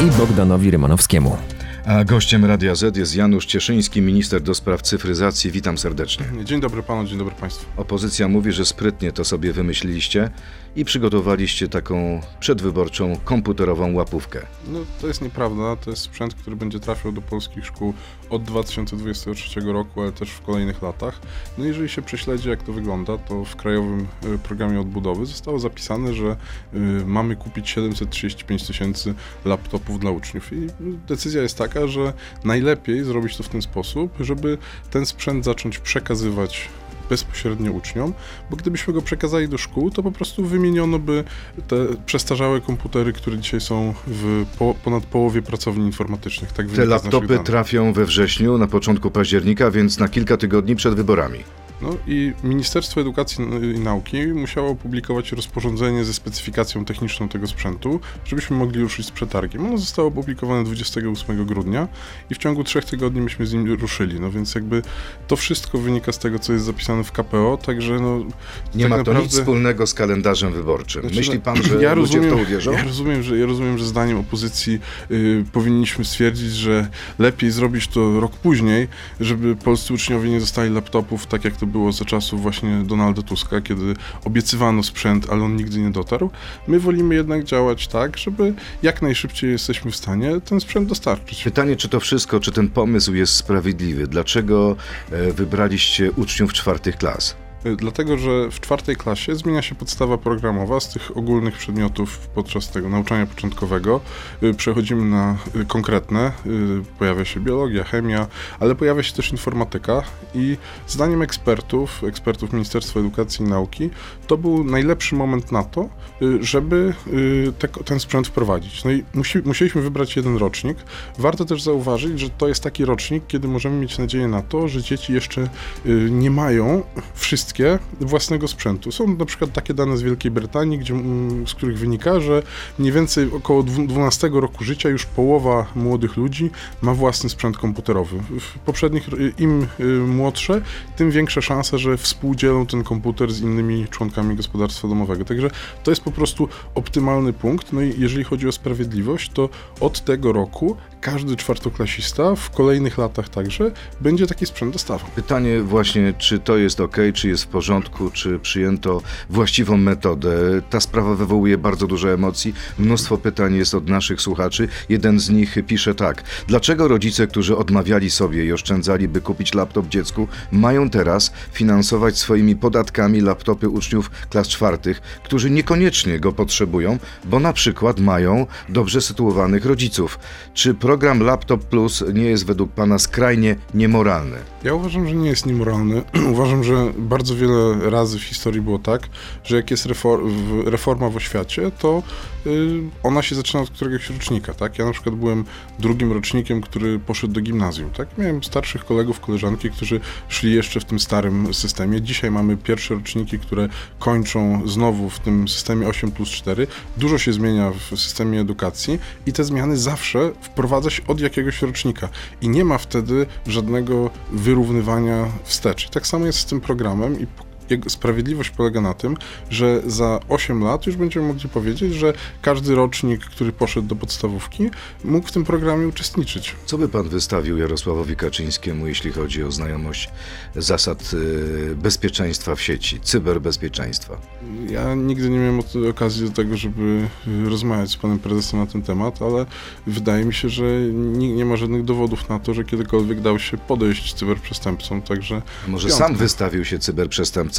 i Bogdanowi Rymanowskiemu. A gościem Radia Z jest Janusz Cieszyński, minister do spraw cyfryzacji. Witam serdecznie. Dzień dobry panu, dzień dobry państwu. Opozycja mówi, że sprytnie to sobie wymyśliliście i przygotowaliście taką przedwyborczą komputerową łapówkę. No to jest nieprawda, to jest sprzęt, który będzie trafiał do polskich szkół od 2023 roku, ale też w kolejnych latach. No jeżeli się prześledzi jak to wygląda, to w Krajowym y, Programie Odbudowy zostało zapisane, że y, mamy kupić 735 tysięcy laptopów dla uczniów i decyzja jest taka, że najlepiej zrobić to w ten sposób, żeby ten sprzęt zacząć przekazywać bezpośrednio uczniom, bo gdybyśmy go przekazali do szkół, to po prostu wymieniono by te przestarzałe komputery, które dzisiaj są w po, ponad połowie pracowni informatycznych. Tak Te laptopy trafią we wrześniu, na początku października, więc na kilka tygodni przed wyborami. No i Ministerstwo Edukacji i Nauki musiało opublikować rozporządzenie ze specyfikacją techniczną tego sprzętu, żebyśmy mogli ruszyć z przetargiem. Ono zostało opublikowane 28 grudnia i w ciągu trzech tygodni myśmy z nim ruszyli. No więc jakby to wszystko wynika z tego, co jest zapisane w KPO, także no... Nie tak ma to naprawdę- nic wspólnego z kalendarzem wyborczym. Znaczy, Myśli no, pan, że ludzie w to uwierzą? Ja rozumiem, że, ja rozumiem, że zdaniem opozycji y, powinniśmy stwierdzić, że lepiej zrobić to rok później, żeby polscy uczniowie nie dostali laptopów, tak jak to było za czasów właśnie Donalda Tuska, kiedy obiecywano sprzęt, ale on nigdy nie dotarł. My wolimy jednak działać tak, żeby jak najszybciej jesteśmy w stanie ten sprzęt dostarczyć. Pytanie, czy to wszystko, czy ten pomysł jest sprawiedliwy? Dlaczego e, wybraliście uczniów czwartych klas? Y, Dlatego, że w czwartej klasie zmienia się podstawa programowa z tych ogólnych przedmiotów podczas tego nauczania początkowego. y, Przechodzimy na y, konkretne. Pojawia się biologia, chemia, ale pojawia się też informatyka i zdaniem ekspertów, ekspertów Ministerstwa Edukacji i Nauki, to był najlepszy moment na to, żeby te, ten sprzęt wprowadzić. No i musi, musieliśmy wybrać jeden rocznik. Warto też zauważyć, że to jest taki rocznik, kiedy możemy mieć nadzieję na to, że dzieci jeszcze nie mają wszystkie własnego sprzętu. Są na przykład takie dane z Wielkiej Brytanii, gdzie, mm, z których wynika, że mniej więcej około dwu- 12 roku życia już połowa młodych ludzi ma własny sprzęt komputerowy. W poprzednich, y, im y, młodsze, tym większa szansa, że współdzielą ten komputer z innymi członkami gospodarstwa domowego. Także to jest po prostu optymalny punkt. No i jeżeli chodzi o sprawiedliwość, to od tego roku każdy czwartoklasista w kolejnych latach także będzie taki sprzęt dostawał. Pytanie właśnie, czy to jest ok, czy jest w porządku, czy przyjęto właściwą metodę. Ta sprawa wywołuje bardzo dużo emocji. Mnóstwo pytań jest od naszych słuchaczy. Jeden z nich pisze tak. Dlaczego rodzice, którzy odmawiali sobie i oszczędzali, by kupić laptop dziecku, mają teraz finansować swoimi podatkami laptopy uczniów klas czwartych, którzy niekoniecznie go potrzebują, bo na przykład mają dobrze sytuowanych rodziców? Czy program Laptop Plus nie jest według pana skrajnie niemoralny? Ja uważam, że nie jest niemoralny. uważam, że bardzo wiele razy w historii było tak, że jak jest reforma w oświacie, to y, ona się zaczyna od któregoś rocznika, tak? Ja na przykład byłem drugim rocznikiem, który poszedł do gimnazjum, tak? Miałem starszych kolegów, koleżanki, którzy szli jeszcze w tym starym systemie. Dzisiaj mamy pierwsze roczniki, które kończą znowu w tym systemie 8 plus 4. Dużo się zmienia w systemie edukacji i te zmiany zawsze wprowadza się od jakiegoś rocznika i nie ma wtedy żadnego wyrównywania wstecz. I tak samo jest z tym programem i jego sprawiedliwość polega na tym, że za 8 lat już będziemy mogli powiedzieć, że każdy rocznik, który poszedł do podstawówki, mógł w tym programie uczestniczyć. Co by pan wystawił Jarosławowi Kaczyńskiemu, jeśli chodzi o znajomość zasad y, bezpieczeństwa w sieci, cyberbezpieczeństwa? Ja nigdy nie miałem okazji do tego, żeby y, rozmawiać z panem prezesem na ten temat, ale wydaje mi się, że nie, nie ma żadnych dowodów na to, że kiedykolwiek dał się podejść cyberprzestępcom, także A Może Piątka. sam wystawił się cyberprzestępcą?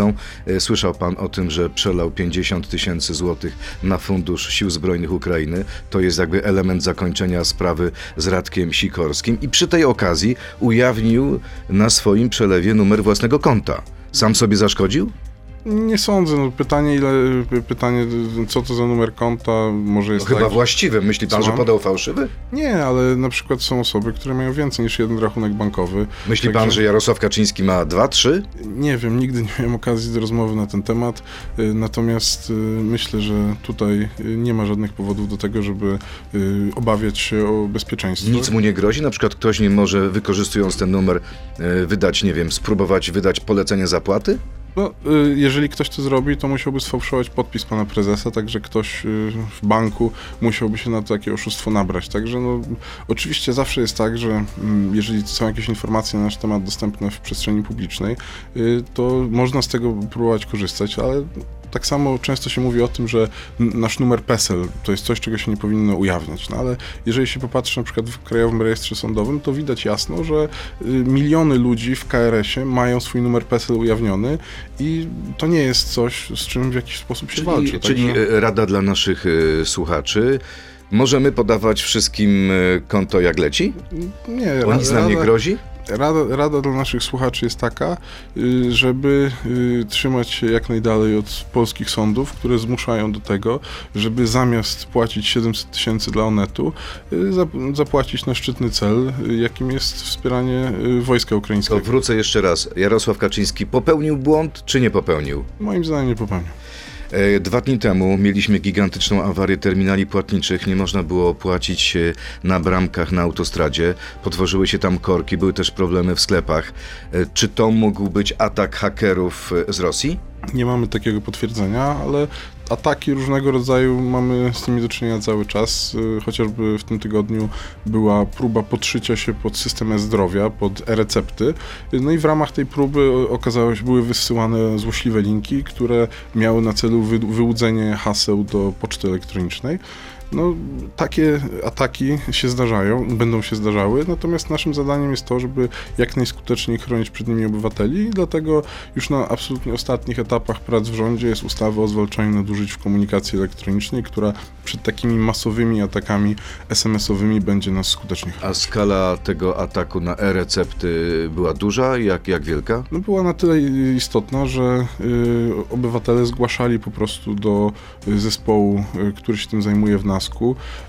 Y, Słyszał pan o tym, że przelał 50 tysięcy złotych na fundusz Sił Zbrojnych Ukrainy. To jest jakby element zakończenia sprawy z Radkiem Sikorskim i przy tej okazji ujawnił na swoim przelewie numer własnego konta. Sam sobie zaszkodził? Nie sądzę. No, pytanie, ile, pytanie, co to za numer konta, może No jest chyba tak, właściwy. Myśli pan, że Słucham? podał fałszywy? Nie, ale na przykład są osoby, które mają więcej niż jeden rachunek bankowy. Myśli pan, Także- że Jarosław Kaczyński ma dwa, trzy? Nie wiem, nigdy nie miałem okazji do rozmowy na ten temat, y, natomiast y, myślę, że tutaj y, nie ma żadnych powodów do tego, żeby y, obawiać się o bezpieczeństwo. Nic mu nie grozi? Na przykład ktoś nie może, wykorzystując ten numer, wydać, nie wiem, spróbować wydać polecenie zapłaty? No, y, jeżeli ktoś to zrobi, to musiałby sfałszować podpis pana prezesa, także ktoś y, w banku musiałby się na takie oszustwo nabrać. Także no, oczywiście zawsze jest tak, że mm, jeżeli są jakieś informacje na nasz temat dostępne w przestrzeni publicznej, y, to można z tego próbować korzystać, ale tak samo często się mówi o tym, że nasz numer PESEL to jest coś, czego się nie powinno ujawniać. No ale jeżeli się popatrzy na przykład w Krajowym Rejestrze Sądowym, to widać jasno, że miliony ludzi w KRS-ie mają swój numer PESEL ujawniony i to nie jest coś, z czym w jakiś sposób się czyli, walczy. Czyli także... rada dla naszych y, słuchaczy. Możemy podawać wszystkim konto jak leci? Nie, nic nam nie grozi? Rada, rada dla naszych słuchaczy jest taka, y, żeby y, trzymać się jak najdalej od polskich sądów, które zmuszają do tego, żeby zamiast płacić 700 tysięcy dla Onetu, y, zapłacić na szczytny cel, jakim jest wspieranie wojska ukraińskiego. To wrócę jeszcze raz. Jarosław Kaczyński popełnił błąd, czy nie popełnił? Moim zdaniem nie popełnił. E, dwa dni temu mieliśmy gigantyczną awarię terminali płatniczych. Nie można było płacić na bramkach na autostradzie. Potworzyły się tam korki, były też problemy w sklepach. E, czy to mógł być atak hakerów z Rosji? Nie mamy takiego potwierdzenia, ale ataki różnego rodzaju mamy z tymi do czynienia cały czas. Y, chociażby w tym tygodniu była próba podszycia się pod system e-zdrowia, pod e-recepty. No i w ramach tej próby okazało się, były wysyłane złośliwe linki, które miały na celu wyłudzenie haseł do poczty elektronicznej. No, takie ataki się zdarzają, będą się zdarzały, natomiast naszym zadaniem jest to, żeby jak najskuteczniej chronić przed nimi obywateli i dlatego już na absolutnie ostatnich etapach prac w rządzie jest ustawa o zwalczaniu nadużyć w komunikacji elektronicznej, która przed takimi masowymi atakami SMS-owymi będzie nas skutecznie chronić. A skala tego ataku na e-recepty była duża? Jak, jak wielka? No była na tyle istotna, że y, obywatele zgłaszali po prostu do y, zespołu, y, który się tym zajmuje w nas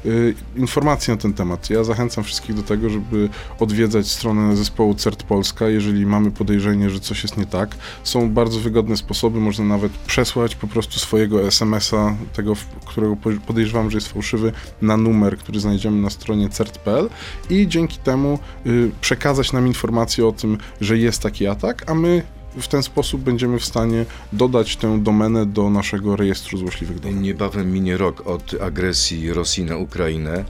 Y, informacje na ten temat. Ja zachęcam wszystkich do tego, żeby odwiedzać stronę zespołu CERT Polska, jeżeli mamy podejrzenie, że coś jest nie tak. Są bardzo wygodne sposoby, można nawet przesłać po prostu swojego SMS-a, tego, którego podejrzewam, że jest fałszywy, na numer, który znajdziemy na stronie cert.pl i dzięki temu y, przekazać nam informację o tym, że jest taki atak, a my w ten sposób będziemy w stanie dodać tę domenę do naszego rejestru złośliwych domen. Niebawem minie rok od agresji Rosji na Ukrainę.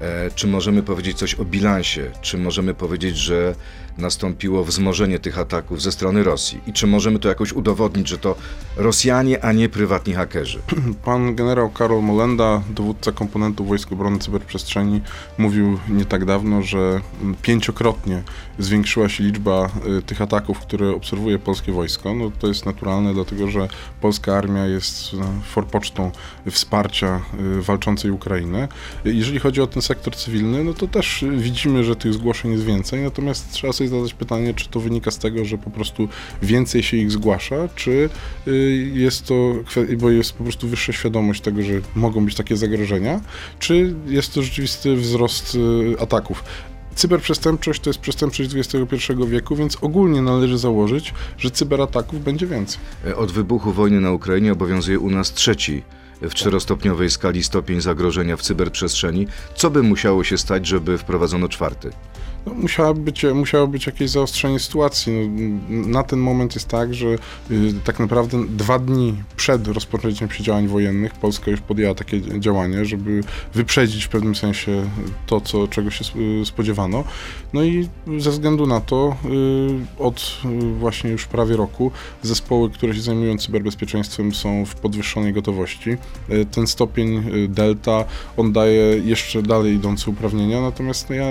E, czy możemy powiedzieć coś o bilansie? Czy możemy powiedzieć, że nastąpiło wzmożenie tych ataków ze strony Rosji? I czy możemy to jakoś udowodnić, że to Rosjanie, a nie prywatni hakerzy? Pan generał Karol Molenda, dowódca komponentu Wojsk Obrony Cyberprzestrzeni, mówił nie tak dawno, że pięciokrotnie zwiększyła się liczba y, tych ataków, które obserwuje polskie wojsko. No, to jest naturalne, dlatego że polska armia jest no, forpocztą wsparcia y, walczącej Ukrainy. Jeżeli chodzi o ten sektor cywilny, no to też widzimy, że tych zgłoszeń jest więcej, natomiast trzeba sobie zadać pytanie, czy to wynika z tego, że po prostu więcej się ich zgłasza, czy y, jest to, bo jest po prostu wyższa świadomość tego, że mogą być takie zagrożenia, czy jest to rzeczywisty wzrost ataków. Cyberprzestępczość to jest przestępczość XXI wieku, więc ogólnie należy założyć, że cyberataków będzie więcej. Od wybuchu wojny na Ukrainie obowiązuje u nas trzeci w czterostopniowej skali stopień zagrożenia w cyberprzestrzeni. Co by musiało się stać, żeby wprowadzono czwarty? No, musiało, być, musiało być jakieś zaostrzenie sytuacji. No, na ten moment jest tak, że y, tak naprawdę dwa dni przed rozpoczęciem się działań wojennych Polska już podjęła takie działanie, żeby wyprzedzić w pewnym sensie to, co, czego się spodziewano. No i ze względu na to y, od y, właśnie już prawie roku zespoły, które się zajmują cyberbezpieczeństwem są w podwyższonej gotowości. Y, ten stopień y, delta, on daje jeszcze dalej idące uprawnienia, natomiast no ja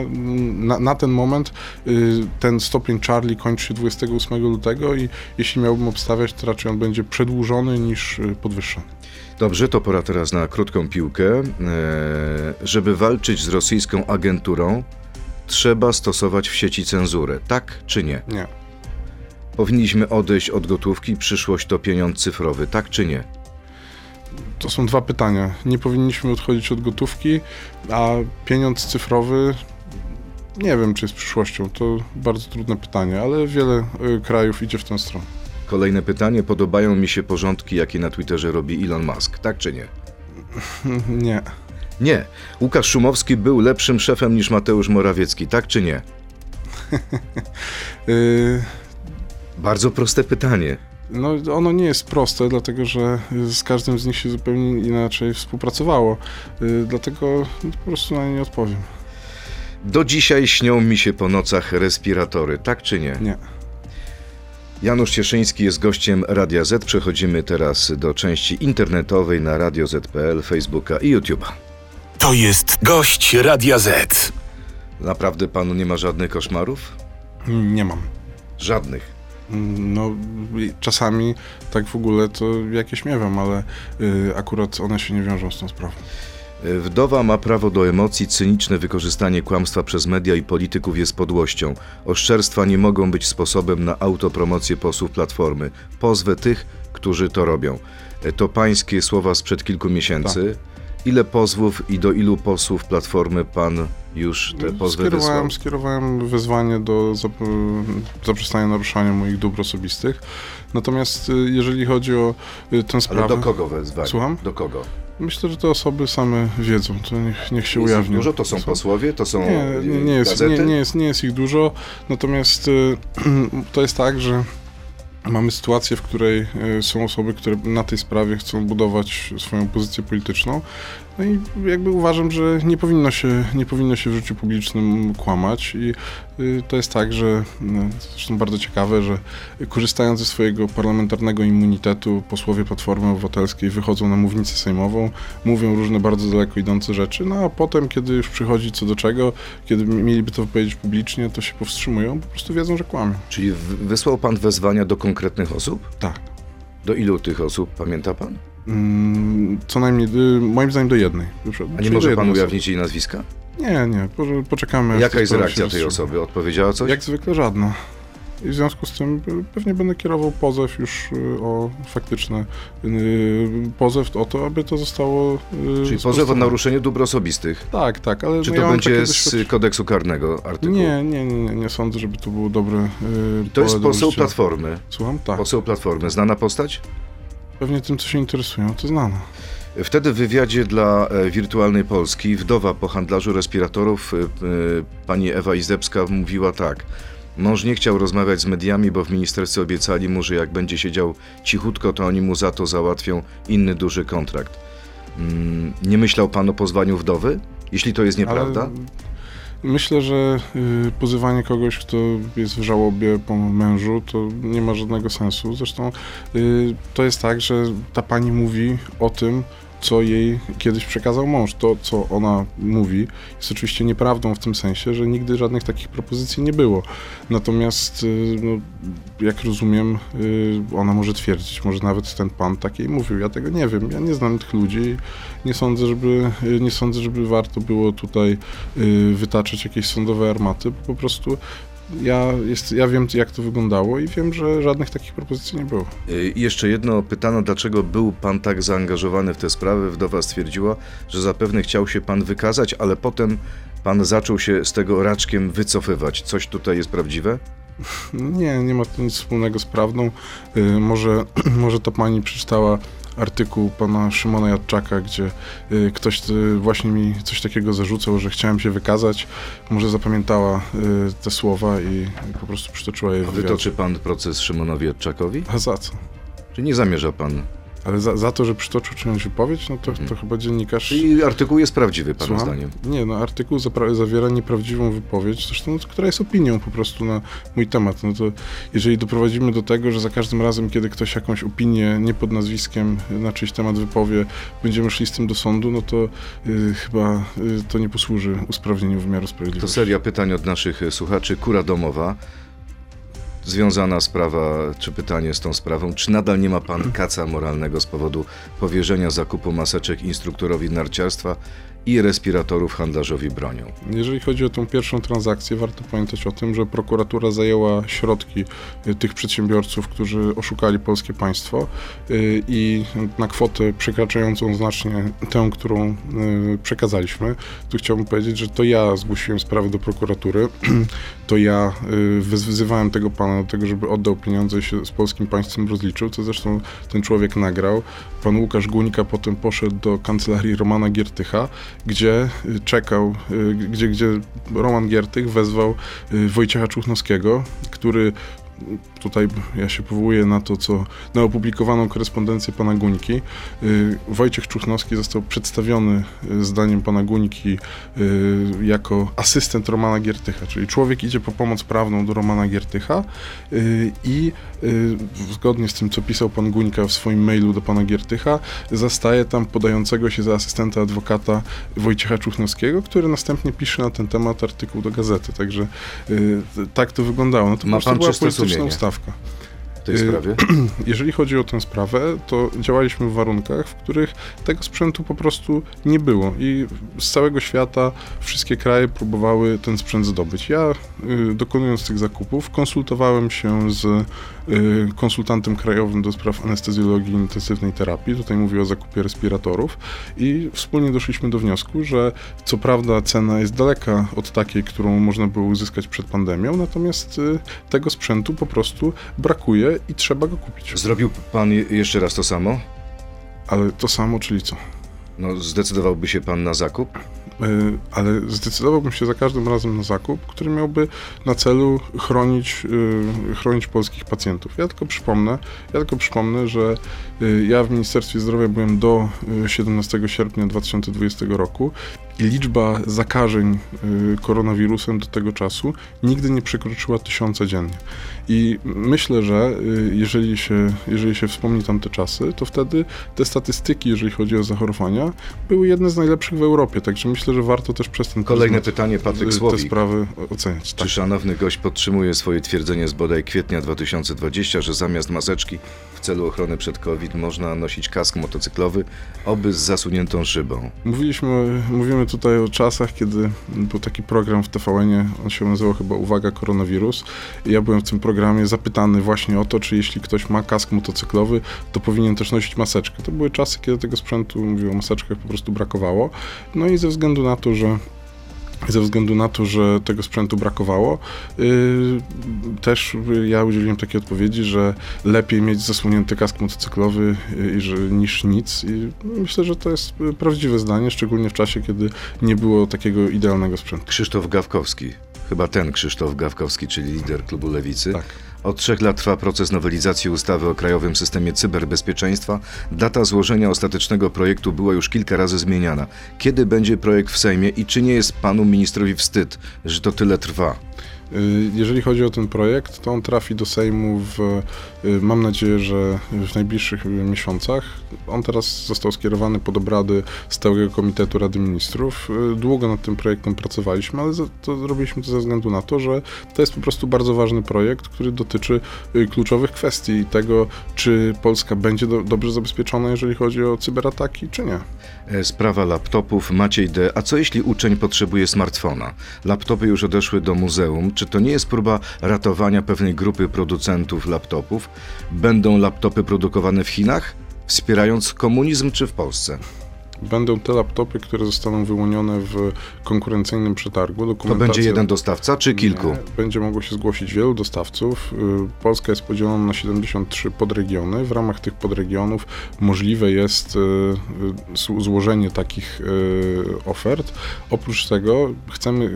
na, na ten ten moment y, ten stopień Charlie kończy się 28 lutego i jeśli miałbym obstawiać, to raczej on będzie przedłużony niż y, podwyższony. Dobrze, to pora teraz na krótką piłkę. E, żeby walczyć z rosyjską agenturą, trzeba stosować w sieci cenzurę, tak czy nie? Nie. Powinniśmy odejść od gotówki, przyszłość to pieniądz cyfrowy, tak czy nie? To są dwa pytania. Nie powinniśmy odchodzić od gotówki, a pieniądz cyfrowy nie wiem, czy jest przyszłością. To bardzo trudne pytanie, ale wiele y, krajów idzie w tę stronę. Kolejne pytanie. Podobają mi się porządki, jakie na Twitterze robi Elon Musk, tak czy nie? nie. Nie. Łukasz Szumowski był lepszym szefem niż Mateusz Morawiecki, tak czy nie? y... Bardzo proste pytanie. No, ono nie jest proste, dlatego że z każdym z nich się zupełnie inaczej współpracowało. Y, Dlatego po prostu na nie nie odpowiem. Do dzisiaj śnią mi się po nocach respiratory, tak czy nie? Nie. Janusz Cieszyński jest gościem Radia Z. Przechodzimy teraz do części internetowej na Radio Z.pl, Facebooka i YouTube'a. To jest gość Radia Z. Naprawdę panu nie ma żadnych koszmarów? Nie mam. Żadnych. No, czasami tak w ogóle to jakieś miewam, ale y, akurat one się nie wiążą z tą sprawą. Wdowa ma prawo do emocji, cyniczne wykorzystanie kłamstwa przez media i polityków jest podłością. Oszczerstwa nie mogą być sposobem na autopromocję posłów Platformy. Pozwę tych, którzy to robią. E, To pańskie słowa sprzed kilku miesięcy. Ile pozwów i do ilu posłów Platformy pan już te pozwy wysłał? skierowałem, skierowałem wezwanie do zap- zaprzestania naruszania moich dóbr osobistych. Natomiast y, jeżeli chodzi o y, tę Ale sprawę, do kogo wezwanie? Słucham? Do kogo? Myślę, że te osoby same wiedzą, to niech, niech się Jest ich ujawnią. dużo? To są posłowie? To są Nie, e, nie, nie, jest, nie, nie, jest, nie jest ich dużo, natomiast y, to jest tak, że mamy sytuację, w której y, są osoby, które na tej sprawie chcą budować swoją pozycję polityczną. No i jakby uważam, że nie powinno się, nie powinno się w życiu publicznym kłamać i y, to jest tak, że no, zresztą bardzo ciekawe, że korzystając ze swojego parlamentarnego immunitetu posłowie Platformy Obywatelskiej wychodzą na mównicę sejmową, mówią różne bardzo daleko idące rzeczy, no a potem, kiedy już przychodzi co do czego, kiedy mieliby to powiedzieć publicznie, to się powstrzymują, po prostu wiedzą, że kłamią. Czyli wysłał pan wezwania do konkretnych osób? Tak. Do ilu tych osób, pamięta pan? Mm, co najmniej, y, moim zdaniem do jednej. A nie może pan ujawnić jej nazwiska? Nie, nie, po- poczekamy. Jaka jest reakcja tej osoby? Odpowiedziała coś? Jak zwykle żadna. I w związku z tym y, pewnie będę kierował pozew już y, o faktyczny y, pozew o to, aby to zostało. Czyli pozew o naruszenie dóbr osobistych. Tak, tak, ale Czy no to ja będzie z kodeksu karnego artykuł? Nie, nie, nie, nie, nie sądzę, żeby to było dobre. y, To jest poseł. Platformy. Słucham? Tak. Poseł Platformy. Znana postać? Pewnie tym, co się interesują, to znane. Wtedy w wywiadzie dla e, Wirtualnej Polski wdowa po handlarzu respiratorów e, e, pani Ewa Izdebska mówiła tak. Mąż nie chciał rozmawiać z mediami, bo w ministerstwie obiecali mu, że jak będzie siedział cichutko, to oni mu za to załatwią inny duży kontrakt. Mm, Nie myślał pan o pozwaniu wdowy? Jeśli to jest nieprawda? Ale myślę, że y, pozywanie kogoś, kto jest w żałobie po mężu, to nie ma żadnego sensu. Zresztą y, to jest tak, że ta pani mówi o tym, co jej kiedyś przekazał mąż. To, co ona mówi, jest oczywiście nieprawdą w tym sensie, że nigdy żadnych takich propozycji nie było. Natomiast, y, no, jak rozumiem, y, ona może twierdzić, może nawet ten pan takiej mówił. Ja tego nie wiem. Ja nie znam tych ludzi nie sądzę, żeby, y, nie sądzę, żeby warto było tutaj wytaczać jakieś sądowe armaty, po prostu ja, jest, ja wiem, jak to wyglądało i wiem, że żadnych takich propozycji nie było. Y, I jeszcze jedno pytano, dlaczego był pan tak zaangażowany w tę sprawę. Wdowa stwierdziła, że zapewne chciał się pan wykazać, ale potem pan zaczął się z tego raczkiem wycofywać. Coś tutaj jest prawdziwe? Nie, nie ma to nic wspólnego z prawdą. Y, może, może ta pani przeczytała artykuł pana Szymona Jadczaka, gdzie y, ktoś y, właśnie mi coś takiego zarzucał, że chciałem się wykazać. Może zapamiętała y, te słowa i po prostu przytoczyła je w wywiadzie. Wytoczy pan proces Szymonowi Jadczakowi? A za co? Czy nie zamierza pan? Ale za, za to, że przytoczył czyjąś wypowiedź, no to, to chyba dziennikarz... Czyli artykuł jest prawdziwy, pana zdaniem? Nie, no artykuł zawiera nieprawdziwą wypowiedź, zresztą no, która jest opinią po prostu na mój temat. No to jeżeli doprowadzimy do tego, że za każdym razem, kiedy ktoś jakąś opinię nie pod nazwiskiem na czyjś temat wypowie, będziemy szli z tym do sądu, no to y, chyba y, to nie posłuży usprawnieniu wymiaru To sprawiedliwości. seria pytań od naszych e, słuchaczy. Kura domowa. Związana sprawa, czy pytanie z tą sprawą, czy nadal nie ma pan kaca moralnego z powodu powierzenia zakupu maseczek instruktorowi narciarstwa i respiratorów handlarzowi bronią? Jeżeli chodzi o tą pierwszą transakcję, warto pamiętać o tym, że prokuratura zajęła środki y, tych przedsiębiorców, którzy oszukali polskie państwo y, i na kwotę przekraczającą znacznie tę, którą y, przekazaliśmy. Tu chciałbym powiedzieć, że to ja zgłosiłem sprawę do prokuratury. To ja y, wyzywałem tego pana do tego, żeby oddał pieniądze i się z polskim państwem rozliczył, co zresztą ten człowiek nagrał. Pan Łukasz Guńka potem poszedł do kancelarii Romana Giertycha, gdzie y, czekał, y, gdzie, gdzie Roman Giertych wezwał Wojciecha Czuchnowskiego, który tutaj ja się powołuję na to, co na opublikowaną korespondencję pana Guńki. Y, Wojciech Czuchnowski został przedstawiony y, zdaniem pana Guńki y, jako asystent Romana Giertycha, czyli człowiek idzie po pomoc prawną do Romana Giertycha i zgodnie z tym, co pisał pan Guńka w swoim mailu do pana Giertycha, zastaje tam podającego się za asystenta adwokata Wojciecha Czuchnowskiego, który następnie pisze na ten temat artykuł do gazety. Także tak to wyglądało. No to Ma pan czyste sumienie. ustawka. w tej Y, sprawie? Jeżeli chodzi o tę sprawę, to działaliśmy w warunkach, w których tego sprzętu po prostu nie było i z całego świata wszystkie kraje próbowały ten sprzęt zdobyć. Ja, y, dokonując tych zakupów, konsultowałem się z konsultantem krajowym do spraw anestezjologii i intensywnej terapii, tutaj mówię o zakupie respiratorów i wspólnie doszliśmy do wniosku, że co prawda cena jest daleka od takiej, którą można było uzyskać przed pandemią, natomiast y, tego sprzętu po prostu brakuje i trzeba go kupić. Zrobił pan je- jeszcze raz to samo? Ale to samo, czyli co? No, zdecydowałby się pan na zakup? Y, Ale zdecydowałbym się za każdym razem na zakup, który miałby na celu chronić, y, chronić polskich pacjentów. Ja tylko przypomnę, ja tylko przypomnę, że y, ja w Ministerstwie Zdrowia byłem do y, 17 sierpnia 2020 roku i liczba zakażeń y, koronawirusem do tego czasu nigdy nie przekroczyła tysiąca dziennie. I myślę, że y, jeżeli się, jeżeli się wspomni tamte czasy, to wtedy te statystyki, jeżeli chodzi o zachorowania, były jedne z najlepszych w Europie. Także myślę, że warto też przez ten Kolejne pytanie, Patryk y, te Słowik. sprawy oceniać. Czy Tak. szanowny gość podtrzymuje swoje twierdzenie z bodaj kwietnia 2020, że zamiast maseczki w celu ochrony przed COVID można nosić kask motocyklowy, oby z zasuniętą szybą? Mówiliśmy, mówimy tutaj o czasach, kiedy był taki program w TVN-ie, on się nazywał chyba Uwaga Koronawirus. I ja byłem w tym programie zapytany właśnie o to, czy jeśli ktoś ma kask motocyklowy, to powinien też nosić maseczkę. To były czasy, kiedy tego sprzętu, mówię o maseczkach, po prostu brakowało. No i ze względu na to, że ze względu na to, że tego sprzętu brakowało, yy, też ja udzieliłem takiej odpowiedzi, że lepiej mieć zasłonięty kask motocyklowy że, niż nic. I myślę, że to jest prawdziwe zdanie, szczególnie w czasie, kiedy nie było takiego idealnego sprzętu. Krzysztof Gawkowski, chyba ten Krzysztof Gawkowski, czyli lider klubu Lewicy. Tak. Od trzech lat trwa proces nowelizacji ustawy o Krajowym Systemie Cyberbezpieczeństwa. Data złożenia ostatecznego projektu była już kilka razy zmieniana. Kiedy będzie projekt w Sejmie i czy nie jest panu ministrowi wstyd, że to tyle trwa? Y, Jeżeli chodzi o ten projekt, to on trafi do Sejmu w, y, mam nadzieję, że w najbliższych y, miesiącach. On teraz został skierowany pod obrady Stałego Komitetu Rady Ministrów. Długo nad tym projektem pracowaliśmy, ale to zrobiliśmy to ze względu na to, że to jest po prostu bardzo ważny projekt, który dotyczy kluczowych kwestii tego, czy Polska będzie do, dobrze zabezpieczona, jeżeli chodzi o cyberataki, czy nie. E, Sprawa laptopów. Maciej D. A co jeśli uczeń potrzebuje smartfona? Laptopy już odeszły do muzeum. Czy to nie jest próba ratowania pewnej grupy producentów laptopów? Będą laptopy produkowane w Chinach? Wspierając komunizm czy w Polsce? Będą te laptopy, które zostaną wyłonione w konkurencyjnym przetargu. To będzie jeden dostawca czy kilku? Nie, będzie mogło się zgłosić wielu dostawców. Y, Polska jest podzielona na 73 podregiony. W ramach tych podregionów możliwe jest y, y, zł- złożenie takich ofert. Oprócz tego chcemy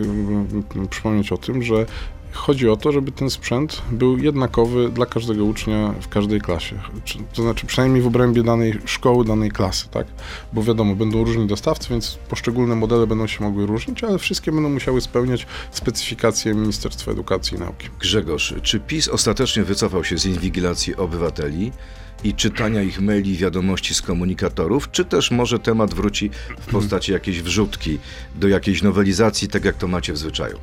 przypomnieć o tym, że Chodzi o to, żeby ten sprzęt był jednakowy dla każdego ucznia w każdej klasie. To znaczy przynajmniej w obrębie danej szkoły, danej klasy, tak? Bo wiadomo, będą różni dostawcy, więc poszczególne modele będą się mogły różnić, ale wszystkie będą musiały spełniać specyfikacje Ministerstwa Edukacji i Nauki. Grzegorz, czy PiS ostatecznie wycofał się z inwigilacji obywateli i czytania ich maili wiadomości z komunikatorów, czy też może temat wróci w postaci jakiejś wrzutki do jakiejś nowelizacji, tak jak to macie w zwyczaju?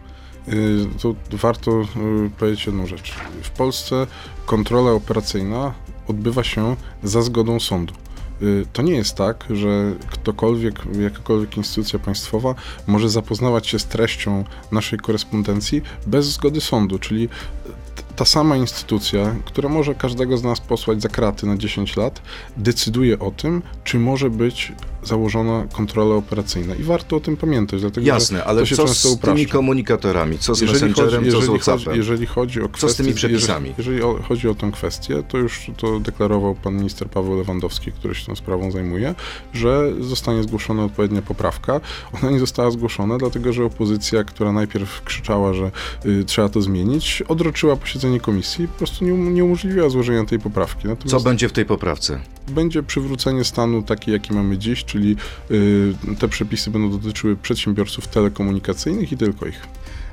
Y, To warto y, powiedzieć jedną rzecz. W Polsce kontrola operacyjna odbywa się za zgodą sądu. Y, To nie jest tak, że ktokolwiek, jakakolwiek instytucja państwowa może zapoznawać się z treścią naszej korespondencji bez zgody sądu, czyli ta sama instytucja, która może każdego z nas posłać za kraty na 10 lat, decyduje o tym, czy może być założona kontrola operacyjna. I warto o tym pamiętać, dlatego Jasne, ale co z upraszcza. tymi komunikatorami? Co z Jeżeli Messengerem, chodzi, co z jeżeli, chodzi, WhatsAppem? jeżeli chodzi o kwestię, Co z tymi przepisami? Jeżeli, jeżeli chodzi o tę kwestię, to już to deklarował pan minister Paweł Lewandowski, który się tą sprawą zajmuje, że zostanie zgłoszona odpowiednia poprawka. Ona nie została zgłoszona, dlatego że opozycja, która najpierw krzyczała, że y, trzeba to zmienić, odroczyła posiedzenie posiedzenie komisji po prostu nie, um- nie umożliwiła złożenia tej poprawki. Natomiast Co będzie w tej poprawce? będzie przywrócenie stanu taki, jaki mamy dziś, czyli y, te przepisy będą dotyczyły przedsiębiorców telekomunikacyjnych i tylko ich.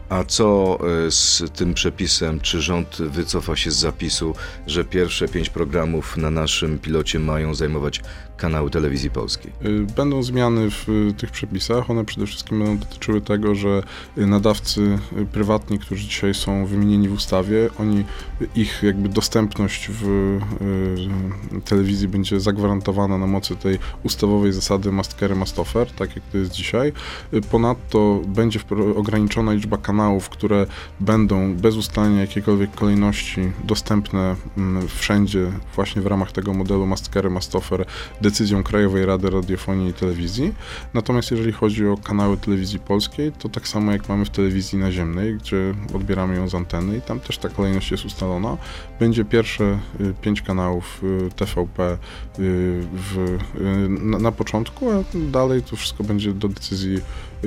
A co e, z tym przepisem? Czy rząd wycofa się z zapisu, że pierwsze pięć programów na naszym pilocie mają zajmować kanały telewizji polskiej? Y, Będą zmiany w y, tych przepisach. One przede wszystkim będą dotyczyły tego, że y, nadawcy prywatni, którzy dzisiaj są wymienieni w ustawie, oni, ich jakby dostępność w telewizji będzie zagwarantowana na mocy tej ustawowej zasady must carry, must offer, tak jak to jest dzisiaj. Ponadto będzie ograniczona liczba kanałów, które będą bez ustalenia jakiejkolwiek kolejności dostępne mm, wszędzie właśnie w ramach tego modelu must carry, must offer decyzją Krajowej Rady Radiofonii i Telewizji. Natomiast jeżeli chodzi o kanały telewizji polskiej, to tak samo jak mamy w telewizji naziemnej, gdzie odbieramy ją z anteny i tam też ta kolejność jest ustalona. Będzie pierwsze y, pięć kanałów y, TVP y, w, na, na początku, a dalej to wszystko będzie do decyzji,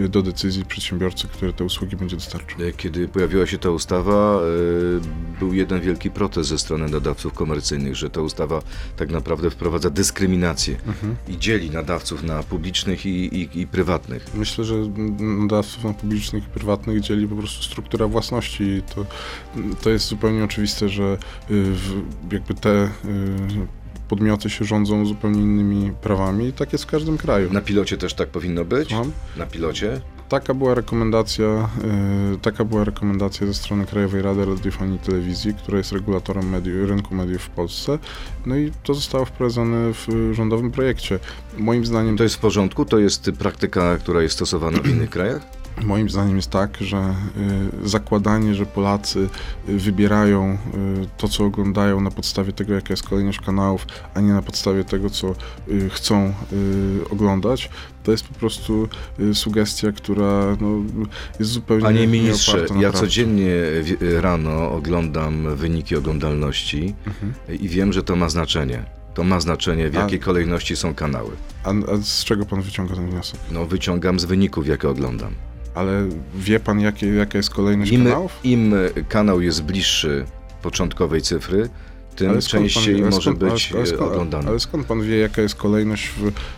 do decyzji przedsiębiorcy, który te usługi będzie dostarczał. E, Kiedy pojawiła się ta ustawa, e, był jeden wielki protest ze strony nadawców komercyjnych, że ta ustawa tak naprawdę wprowadza dyskryminację i dzieli nadawców na publicznych i, i, i prywatnych. Myślę, że nadawców na publicznych i prywatnych dzieli po prostu struktura własności to, to jest zupełnie oczywiste, że y, jakby te y, podmioty się rządzą zupełnie innymi prawami i tak jest w każdym kraju. Na pilocie też tak powinno być? Słucham? Na pilocie? Taka była rekomendacja, y, taka była rekomendacja ze strony Krajowej Rady Radiofonii i Telewizji, która jest regulatorem mediów, rynku mediów w Polsce. No i to zostało wprowadzone w rządowym projekcie. Moim zdaniem To jest w porządku? To jest praktyka, która jest stosowana w innych krajach? Moim zdaniem jest tak, że y, zakładanie, że Polacy y, wybierają y, to, co oglądają na podstawie tego, jaka jest kolejność kanałów, a nie na podstawie tego, co chcą oglądać, to jest po prostu sugestia, która no, jest zupełnie Panie nie ministrze, ja codziennie rano oglądam wyniki oglądalności Mhm. i wiem, że to ma znaczenie. To ma znaczenie, w A- jakiej kolejności są kanały. A, a z czego pan wyciąga ten wniosek? No, wyciągam z wyników, jakie oglądam. Ale wie pan, jakie, jaka jest kolejność Im, kanałów? Im kanał jest bliższy początkowej cyfry, tym Ale pan częściej ale może skąd- być ale e, skąd- oglądany. Ale skąd pan wie, jaka jest kolejność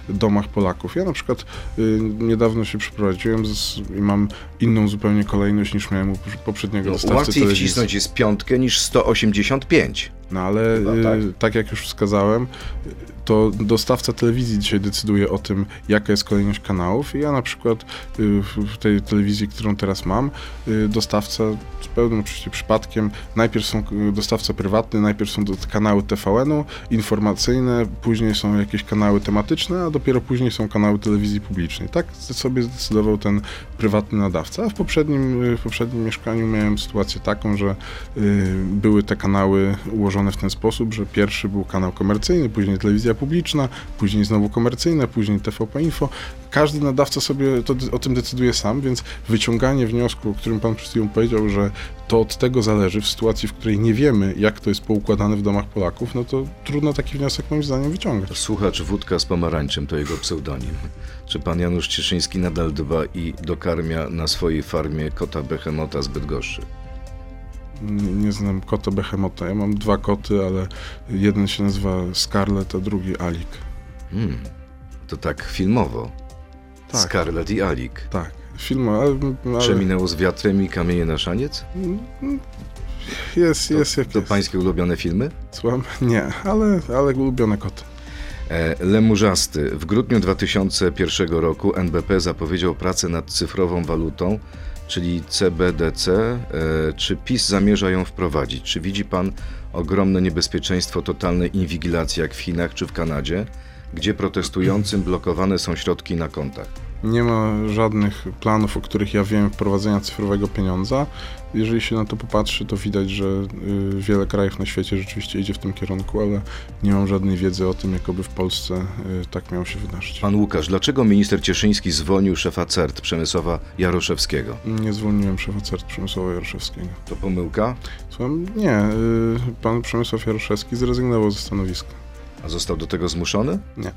w domach Polaków? Ja na przykład y, niedawno się przeprowadziłem z, i mam inną zupełnie kolejność niż miałem u poprzedniego No, dostawcy łatwiej wcisnąć jest piątkę niż 185. No ale y, tak. tak. jak już wskazałem, to dostawca telewizji dzisiaj decyduje o tym, jaka jest kolejność kanałów. I ja na przykład y, w tej telewizji, którą teraz mam, y, dostawca z pełnym oczywiście przypadkiem, najpierw są dostawca prywatny, najpierw są kanały TVN-u, informacyjne, później są jakieś kanały tematyczne, a dopiero później są kanały telewizji publicznej. Tak sobie zdecydował ten prywatny nadawca. A w poprzednim, w poprzednim mieszkaniu miałem sytuację taką, że były te kanały ułożone w ten sposób, że pierwszy był kanał komercyjny, później telewizja publiczna, później znowu komercyjna, później TVP Info. Każdy nadawca sobie to, o tym decyduje sam, więc wyciąganie wniosku, o którym pan przed chwilą powiedział, że to od tego zależy w sytuacji, w której nie wiemy, jak to jest poukładane w domach Polaków, no to trudno taki wniosek moim zdaniem wyciągać. Słuchacz Wódka z pomarańczem to jego pseudonim. Czy pan Janusz Cieszyński nadal dba i dokarmia na swojej farmie kota Behemota z Bydgoszczy? Nie, nie znam kota Behemota. Ja mam dwa koty, ale jeden się nazywa Scarlet, a drugi Alik. Hmm, to tak filmowo. Tak. Scarlett i Alik. Tak, film, ale, Przeminęło z wiatrem i kamienie na szaniec? jest, jest To, jak to jest. pańskie ulubione filmy? Słucham? Nie, ale, ale ulubione koty. E, Lemurzasty. W grudniu 2001 roku NBP zapowiedział pracę nad cyfrową walutą, czyli CBDC. E, Czy PiS zamierza ją wprowadzić? Czy widzi pan ogromne niebezpieczeństwo totalnej inwigilacji jak w Chinach czy w Kanadzie, gdzie protestującym blokowane są środki na kontach? Nie ma żadnych planów, o których ja wiem, wprowadzenia cyfrowego pieniądza. Jeżeli się na to popatrzy, to widać, że y, wiele krajów na świecie rzeczywiście idzie w tym kierunku, ale nie mam żadnej wiedzy o tym, jakoby w Polsce y, tak miało się wydarzyć. Pan Łukasz, dlaczego minister Cieszyński zwolnił szefa CERT Przemysława Jaroszewskiego? Nie zwolniłem szefa CERT Przemysława Jaroszewskiego. To pomyłka? Słucham? Nie, y, pan Przemysław Jaroszewski zrezygnował ze stanowiska. A został do tego zmuszony? Nie.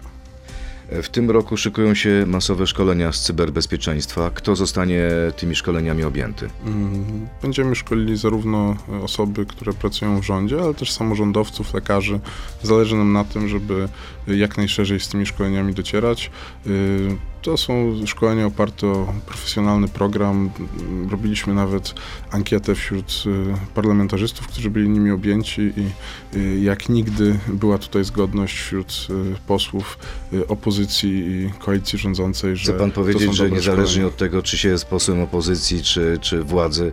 W tym roku szykują się masowe szkolenia z cyberbezpieczeństwa. Kto zostanie tymi szkoleniami objęty? Mm, Będziemy szkolili zarówno osoby, które pracują w rządzie, ale też samorządowców, lekarzy. Zależy nam na tym, żeby jak najszerzej z tymi szkoleniami docierać. Y, To są szkolenia oparte o profesjonalny program. Robiliśmy nawet ankietę wśród y, parlamentarzystów, którzy byli nimi objęci i y, jak nigdy była tutaj zgodność wśród posłów opozycji i koalicji rządzącej, że Chce pan powiedzieć, że niezależnie szkolenia. od tego, czy się jest posłem opozycji, czy, czy władzy,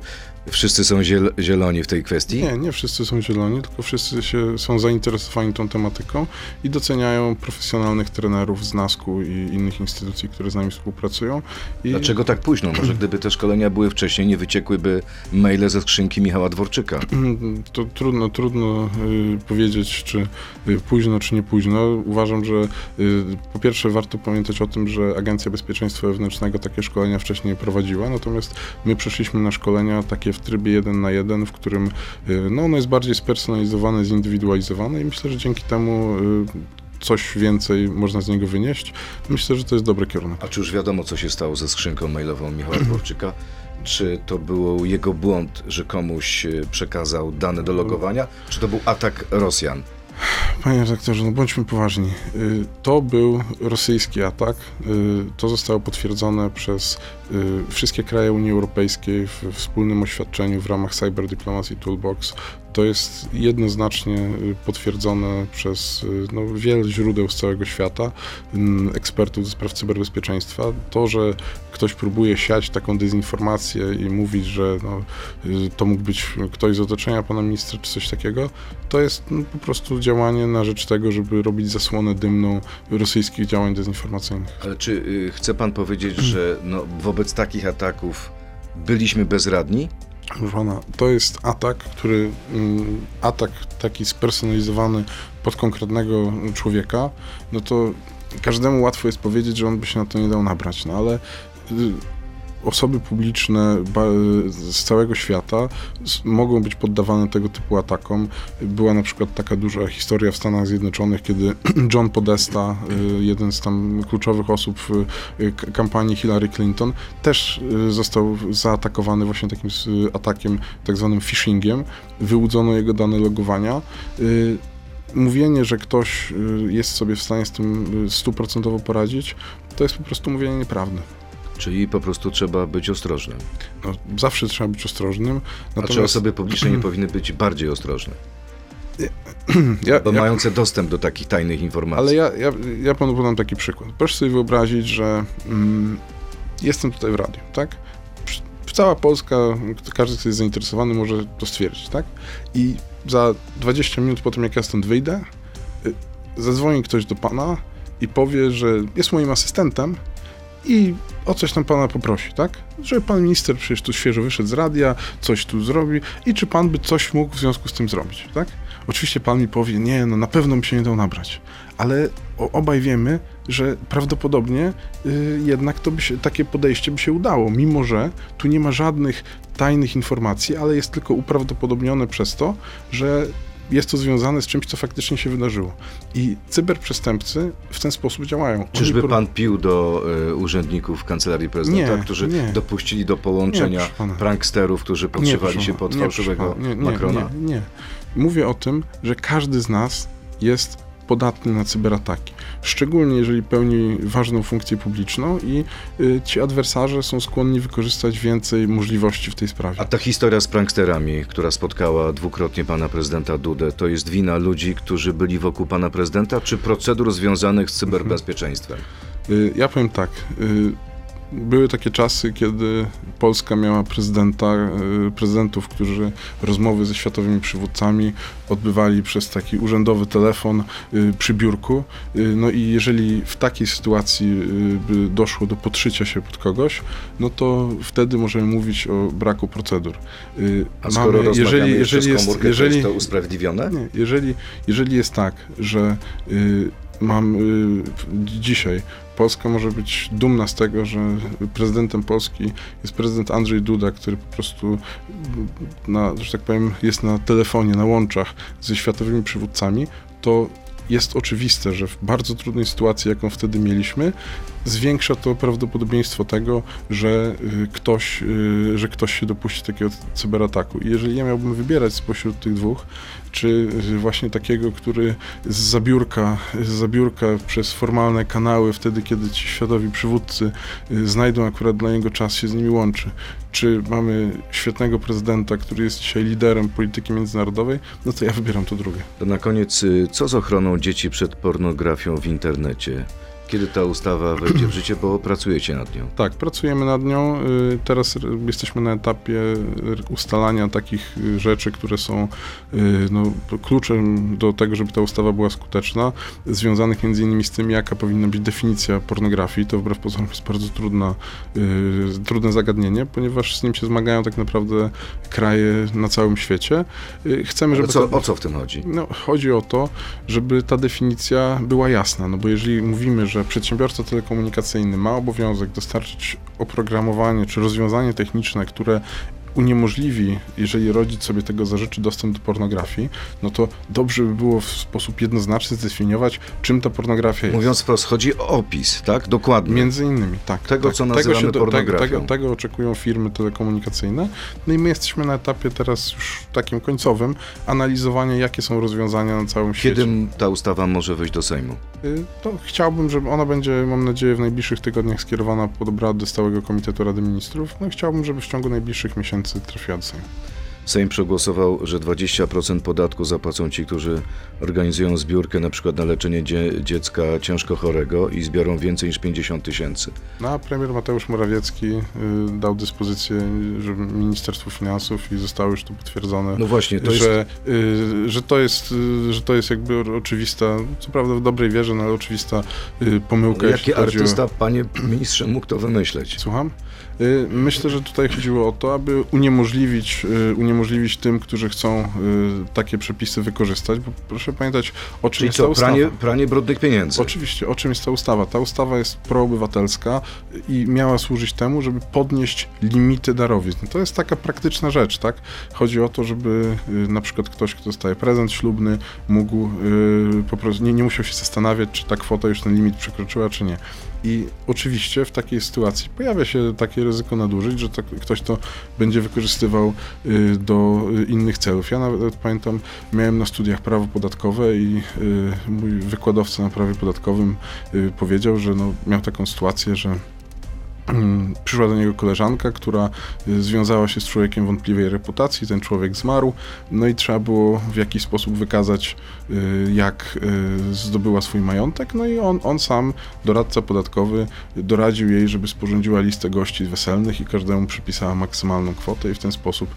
wszyscy są ziel- zieloni w tej kwestii? Nie, nie wszyscy są zieloni, tylko wszyscy się, są zainteresowani tą tematyką i doceniają profesjonalnych trenerów z NASK-u i innych instytucji, które z nami współpracują. I Dlaczego tak późno? Może gdyby te szkolenia były wcześniej, nie wyciekłyby maile ze skrzynki Michała Dworczyka. To trudno, trudno y, powiedzieć, czy y, późno, czy nie późno. Uważam, że y, po pierwsze warto pamiętać o tym, że Agencja Bezpieczeństwa Wewnętrznego takie szkolenia wcześniej prowadziła, natomiast my przeszliśmy na szkolenia takie w trybie jeden na jeden, w którym y, no, ono jest bardziej spersonalizowane, zindywidualizowane i myślę, że dzięki temu y, coś więcej można z niego wynieść. Myślę, że to jest dobry kierunek. A czy już wiadomo, co się stało ze skrzynką mailową Michała Dworczyka? Czy to był jego błąd, że komuś e, przekazał dane do logowania, czy to był atak Rosjan? Panie redaktorze, no bądźmy poważni. Y, To był rosyjski atak. Y, To zostało potwierdzone przez y, wszystkie kraje Unii Europejskiej w wspólnym oświadczeniu w ramach Cyber Diplomacy Toolbox. To jest jednoznacznie y, potwierdzone przez y, no, wiele źródeł z całego świata, mm, ekspertów do spraw cyberbezpieczeństwa. To, że ktoś próbuje siać taką dezinformację i mówić, że no, y, to mógł być ktoś z otoczenia pana ministra czy coś takiego, to jest no, po prostu działanie na rzecz tego, żeby robić zasłonę dymną rosyjskich działań dezinformacyjnych. Ale czy y, chce pan powiedzieć, że no, wobec takich ataków byliśmy bezradni? Pana, to jest atak, który, mm, atak taki spersonalizowany pod konkretnego człowieka, no to każdemu łatwo jest powiedzieć, że on by się na to nie dał nabrać, no ale y, osoby publiczne z całego świata mogą być poddawane tego typu atakom. Była na przykład taka duża historia w Stanach Zjednoczonych, kiedy John Podesta, y, jeden z tam kluczowych osób w y, kampanii Hillary Clinton, też y, został zaatakowany właśnie takim atakiem, tak zwanym phishingiem. Wyłudzono jego dane logowania. Mówienie, że ktoś jest sobie w stanie z tym stuprocentowo poradzić, to jest po prostu mówienie nieprawdy. Czyli po prostu trzeba być ostrożnym. No, zawsze trzeba być ostrożnym. A czy osoby publiczne nie powinny być bardziej ostrożne? ja, Bo ja, mające dostęp do takich tajnych informacji. ale ja, ja, ja panu podam taki przykład. Proszę sobie wyobrazić, że mm, jestem tutaj w radiu, tak? Cała Polska, każdy, kto jest zainteresowany, może to stwierdzić, tak? I za 20 minut po tym, jak ja stąd wyjdę, y, zadzwoni ktoś do pana i powie, że jest moim asystentem i o coś tam pana poprosi, tak? Że pan minister przecież tu świeżo wyszedł z radia, coś tu zrobi i czy pan by coś mógł w związku z tym zrobić, tak? Oczywiście pan mi powie, nie, no na pewno mi się nie dał nabrać, ale obaj wiemy, że prawdopodobnie y, jednak to by się, takie podejście by się udało, mimo że tu nie ma żadnych tajnych informacji, ale jest tylko uprawdopodobnione przez to, że jest to związane z czymś, co faktycznie się wydarzyło. I cyberprzestępcy w ten sposób działają. Czyżby pan pił do e, urzędników Kancelarii Prezydenta, Nie, którzy nie. dopuścili do połączenia pana. pranksterów, którzy podszywali się pod nie, fałszywego nie, nie, Macrona? Nie, nie. Mówię o tym, że każdy z nas jest podatny na cyberataki. Szczególnie jeżeli pełni ważną funkcję publiczną i y, ci adwersarze są skłonni wykorzystać więcej możliwości w tej sprawie. A ta historia z pranksterami, która spotkała dwukrotnie pana prezydenta Dudę, to jest wina ludzi, którzy byli wokół pana prezydenta, czy procedur związanych z cyberbezpieczeństwem? Y, Ja powiem tak. Były takie czasy, kiedy Polska miała prezydenta, y, prezydentów, którzy rozmowy ze światowymi przywódcami odbywali przez taki urzędowy telefon y, przy biurku. Y, No i jeżeli w takiej sytuacji by doszło do podszycia się pod kogoś, no to wtedy możemy mówić o braku procedur. A skoro rozmawiamy jeżeli, jeżeli, jeżeli jest, komórkę, to jeżeli, jest to usprawiedliwione? nie, jeżeli, jeżeli jest tak, że mam y, dzisiaj Polska może być dumna z tego, że prezydentem Polski jest prezydent Andrzej Duda, który po prostu na, że tak powiem, jest na telefonie, na łączach ze światowymi przywódcami, to jest oczywiste, że w bardzo trudnej sytuacji, jaką wtedy mieliśmy, zwiększa to prawdopodobieństwo tego, że y, ktoś, y, że ktoś się dopuści takiego cyberataku. I jeżeli ja miałbym wybierać spośród tych dwóch, czy y, właśnie takiego, który z zabiórka, z zabiórka przez formalne kanały, wtedy kiedy ci światowi przywódcy y, znajdą akurat dla niego czas się z nimi łączy, czy mamy świetnego prezydenta, który jest dzisiaj liderem polityki międzynarodowej, no to ja wybieram to drugie. Na koniec, y, co z ochroną dzieci przed pornografią w internecie? Kiedy ta ustawa wejdzie w życie, bo pracujecie nad nią? Tak, pracujemy nad nią. Y, Teraz jesteśmy na etapie ustalania takich y, rzeczy, które są y, no, kluczem do tego, żeby ta ustawa była skuteczna, związanych między innymi z tym, jaka powinna być definicja pornografii. To wbrew pozorom jest bardzo trudna, trudne zagadnienie, ponieważ z nim się zmagają tak naprawdę kraje na całym świecie. Chcemy, żeby co, ta- o co w tym chodzi? no, chodzi o to, żeby ta definicja była jasna, no bo jeżeli mówimy, że przedsiębiorca telekomunikacyjny ma obowiązek dostarczyć oprogramowanie czy rozwiązanie techniczne, które uniemożliwi, jeżeli rodzic sobie tego zażyczy, dostęp do pornografii, no to dobrze by było w sposób jednoznaczny zdefiniować, czym ta pornografia jest. Mówiąc wprost, chodzi o opis, tak? Dokładnie. Między innymi, tak. Tego, tak. co nazywamy do- pornografią. Tego, tego, tego oczekują firmy telekomunikacyjne. No i my jesteśmy na etapie teraz już takim końcowym analizowania, jakie są rozwiązania na całym świecie. Kiedy ta ustawa może wejść do Sejmu? Y, To chciałbym, żeby ona będzie, mam nadzieję, w najbliższych tygodniach skierowana pod obrady Stałego Komitetu Rady Ministrów. No i chciałbym, żeby w ciągu najbliższych miesięcy trafiła do Sejmu. Sejm przegłosował, że 20% podatku zapłacą ci, którzy organizują zbiórkę na przykład na leczenie dzie- dziecka ciężko chorego i zbiorą więcej niż 50 tysięcy. No a premier Mateusz Morawiecki y, dał dyspozycję żeby Ministerstwu Finansów i zostało już to potwierdzone. No właśnie, to jest... że, y, że, to jest, y, że to jest jakby oczywista, co prawda w dobrej wierze, no ale oczywista y, pomyłka. Jaki chodzi o- artysta, panie ministrze, mógł to wymyśleć? Słucham? Y, Myślę, że tutaj chodziło o to, aby uniemożliwić, y, uniemożliwić tym, którzy chcą y, takie przepisy wykorzystać, bo proszę pamiętać, o czym Czyli jest co, ta ustawa. pranie, pranie brudnych pieniędzy? Oczywiście, o czym jest ta ustawa? Ta ustawa jest proobywatelska i miała służyć temu, żeby podnieść limity darowizn. To jest taka praktyczna rzecz, tak? Chodzi o to, żeby y, na przykład ktoś, kto dostaje prezent ślubny, mógł y, po prostu, nie, nie musiał się zastanawiać, czy ta kwota już ten limit przekroczyła, czy nie. I oczywiście w takiej sytuacji pojawia się takie ryzyko nadużyć, że to, ktoś to będzie wykorzystywał y, do y, innych celów. Ja nawet pamiętam, miałem na studiach prawo podatkowe i y, mój wykładowca na prawie podatkowym powiedział, że no, miał taką sytuację, że Przyszła do niego koleżanka, która y, związała się z człowiekiem wątpliwej reputacji. Ten człowiek zmarł, no i trzeba było w jakiś sposób wykazać, y, jak y, zdobyła swój majątek. No i on, on sam, doradca podatkowy, doradził jej, żeby sporządziła listę gości weselnych i każdemu przypisała maksymalną kwotę i w ten sposób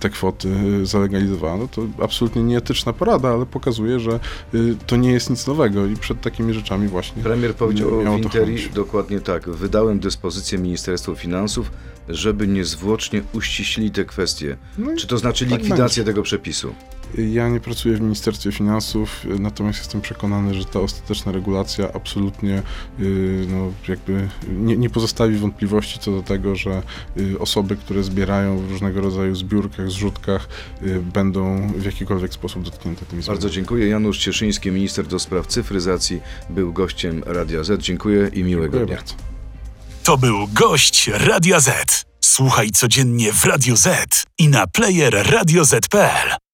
te kwoty zalegalizowała. No to absolutnie nieetyczna porada, ale pokazuje, że to nie jest nic nowego i przed takimi rzeczami właśnie Premier powiedział miało w to Interi chronić. dokładnie tak. Wydałem dyspozycję Ministerstwu Finansów, żeby niezwłocznie uściślili te kwestie. No Czy to znaczy tak likwidację tego przepisu? Ja nie pracuję w Ministerstwie Finansów, natomiast jestem przekonany, że ta ostateczna regulacja absolutnie y, no, jakby nie, nie pozostawi wątpliwości co do tego, że y, osoby, które zbierają w różnego rodzaju zbiórkach, zrzutkach, y, będą w jakikolwiek sposób dotknięte tymi Bardzo zmianami. dziękuję. Janusz Cieszyński, minister do spraw cyfryzacji, był gościem Radia Z. Dziękuję i miłego Dziękuję dnia. bardzo. To był gość Radia Z. Słuchaj codziennie w Radio Z i na player radioz.pl.